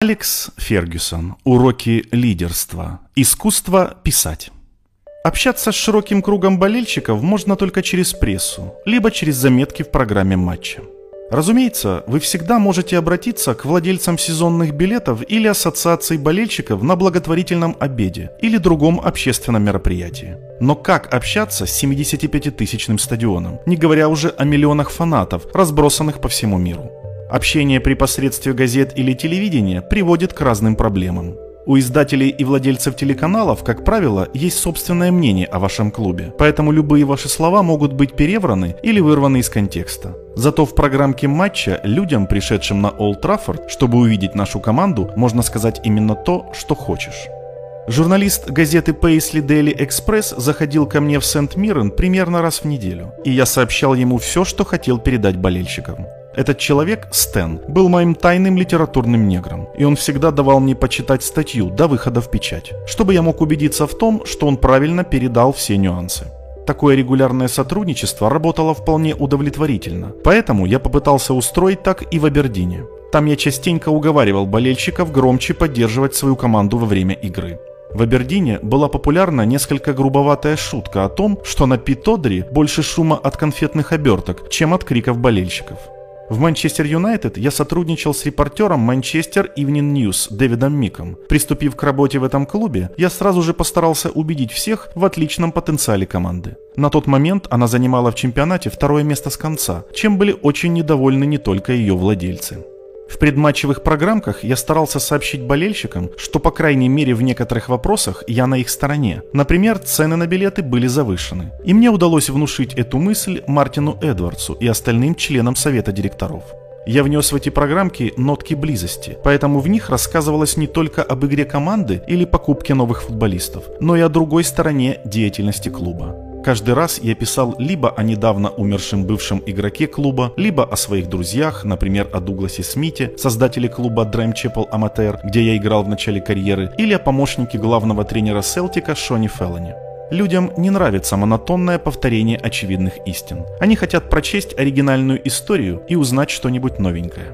Алекс Фергюсон. Уроки лидерства. Искусство писать. Общаться с широким кругом болельщиков можно только через прессу, либо через заметки в программе матча. Разумеется, вы всегда можете обратиться к владельцам сезонных билетов или ассоциаций болельщиков на благотворительном обеде или другом общественном мероприятии. Но как общаться с 75-тысячным стадионом, не говоря уже о миллионах фанатов, разбросанных по всему миру? Общение при посредстве газет или телевидения приводит к разным проблемам. У издателей и владельцев телеканалов, как правило, есть собственное мнение о вашем клубе, поэтому любые ваши слова могут быть перевраны или вырваны из контекста. Зато в программке матча людям, пришедшим на Олд Траффорд, чтобы увидеть нашу команду, можно сказать именно то, что хочешь. Журналист газеты Paisley Daily Express заходил ко мне в Сент-Миррен примерно раз в неделю, и я сообщал ему все, что хотел передать болельщикам. Этот человек, Стэн, был моим тайным литературным негром, и он всегда давал мне почитать статью до выхода в печать, чтобы я мог убедиться в том, что он правильно передал все нюансы. Такое регулярное сотрудничество работало вполне удовлетворительно, поэтому я попытался устроить так и в Абердине. Там я частенько уговаривал болельщиков громче поддерживать свою команду во время игры. В Абердине была популярна несколько грубоватая шутка о том, что на Питодри больше шума от конфетных оберток, чем от криков болельщиков. В Манчестер Юнайтед я сотрудничал с репортером Манчестер Evening News Дэвидом Миком. Приступив к работе в этом клубе, я сразу же постарался убедить всех в отличном потенциале команды. На тот момент она занимала в чемпионате второе место с конца, чем были очень недовольны не только ее владельцы. В предматчевых программках я старался сообщить болельщикам, что по крайней мере в некоторых вопросах я на их стороне. Например, цены на билеты были завышены. И мне удалось внушить эту мысль Мартину Эдвардсу и остальным членам совета директоров. Я внес в эти программки нотки близости, поэтому в них рассказывалось не только об игре команды или покупке новых футболистов, но и о другой стороне деятельности клуба. Каждый раз я писал либо о недавно умершем бывшем игроке клуба, либо о своих друзьях, например, о Дугласе Смите, создателе клуба Драйм Chapel Amateur, где я играл в начале карьеры, или о помощнике главного тренера Селтика Шони Феллоне. Людям не нравится монотонное повторение очевидных истин. Они хотят прочесть оригинальную историю и узнать что-нибудь новенькое.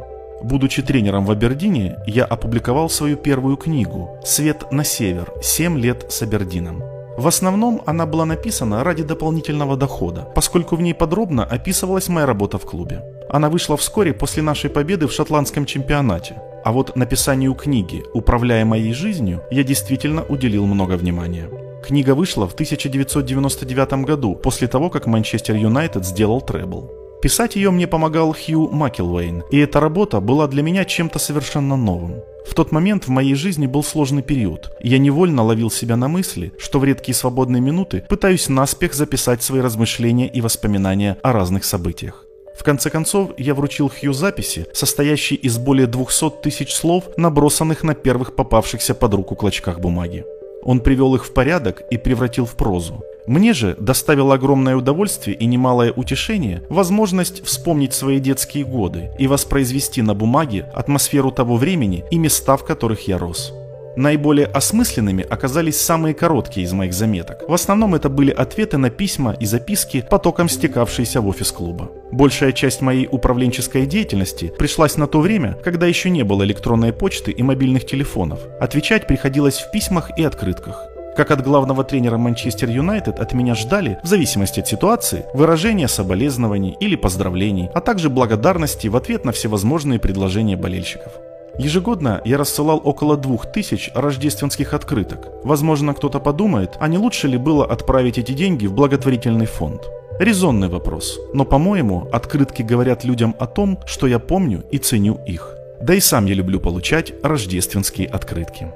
Будучи тренером в Абердине, я опубликовал свою первую книгу «Свет на север. Семь лет с Абердином». В основном она была написана ради дополнительного дохода, поскольку в ней подробно описывалась моя работа в клубе. Она вышла вскоре после нашей победы в шотландском чемпионате. А вот написанию книги «Управляя моей жизнью» я действительно уделил много внимания. Книга вышла в 1999 году, после того, как Манчестер Юнайтед сделал требл. Писать ее мне помогал Хью Макелвейн, и эта работа была для меня чем-то совершенно новым. В тот момент в моей жизни был сложный период, и я невольно ловил себя на мысли, что в редкие свободные минуты пытаюсь наспех записать свои размышления и воспоминания о разных событиях. В конце концов, я вручил Хью записи, состоящие из более 200 тысяч слов, набросанных на первых попавшихся под руку клочках бумаги. Он привел их в порядок и превратил в прозу. Мне же доставило огромное удовольствие и немалое утешение возможность вспомнить свои детские годы и воспроизвести на бумаге атмосферу того времени и места, в которых я рос. Наиболее осмысленными оказались самые короткие из моих заметок. В основном это были ответы на письма и записки, потоком стекавшиеся в офис клуба. Большая часть моей управленческой деятельности пришлась на то время, когда еще не было электронной почты и мобильных телефонов. Отвечать приходилось в письмах и открытках. Как от главного тренера Манчестер Юнайтед от меня ждали, в зависимости от ситуации, выражения соболезнований или поздравлений, а также благодарности в ответ на всевозможные предложения болельщиков. Ежегодно я рассылал около двух тысяч рождественских открыток. Возможно, кто-то подумает, а не лучше ли было отправить эти деньги в благотворительный фонд? Резонный вопрос, но, по-моему, открытки говорят людям о том, что я помню и ценю их. Да и сам я люблю получать рождественские открытки.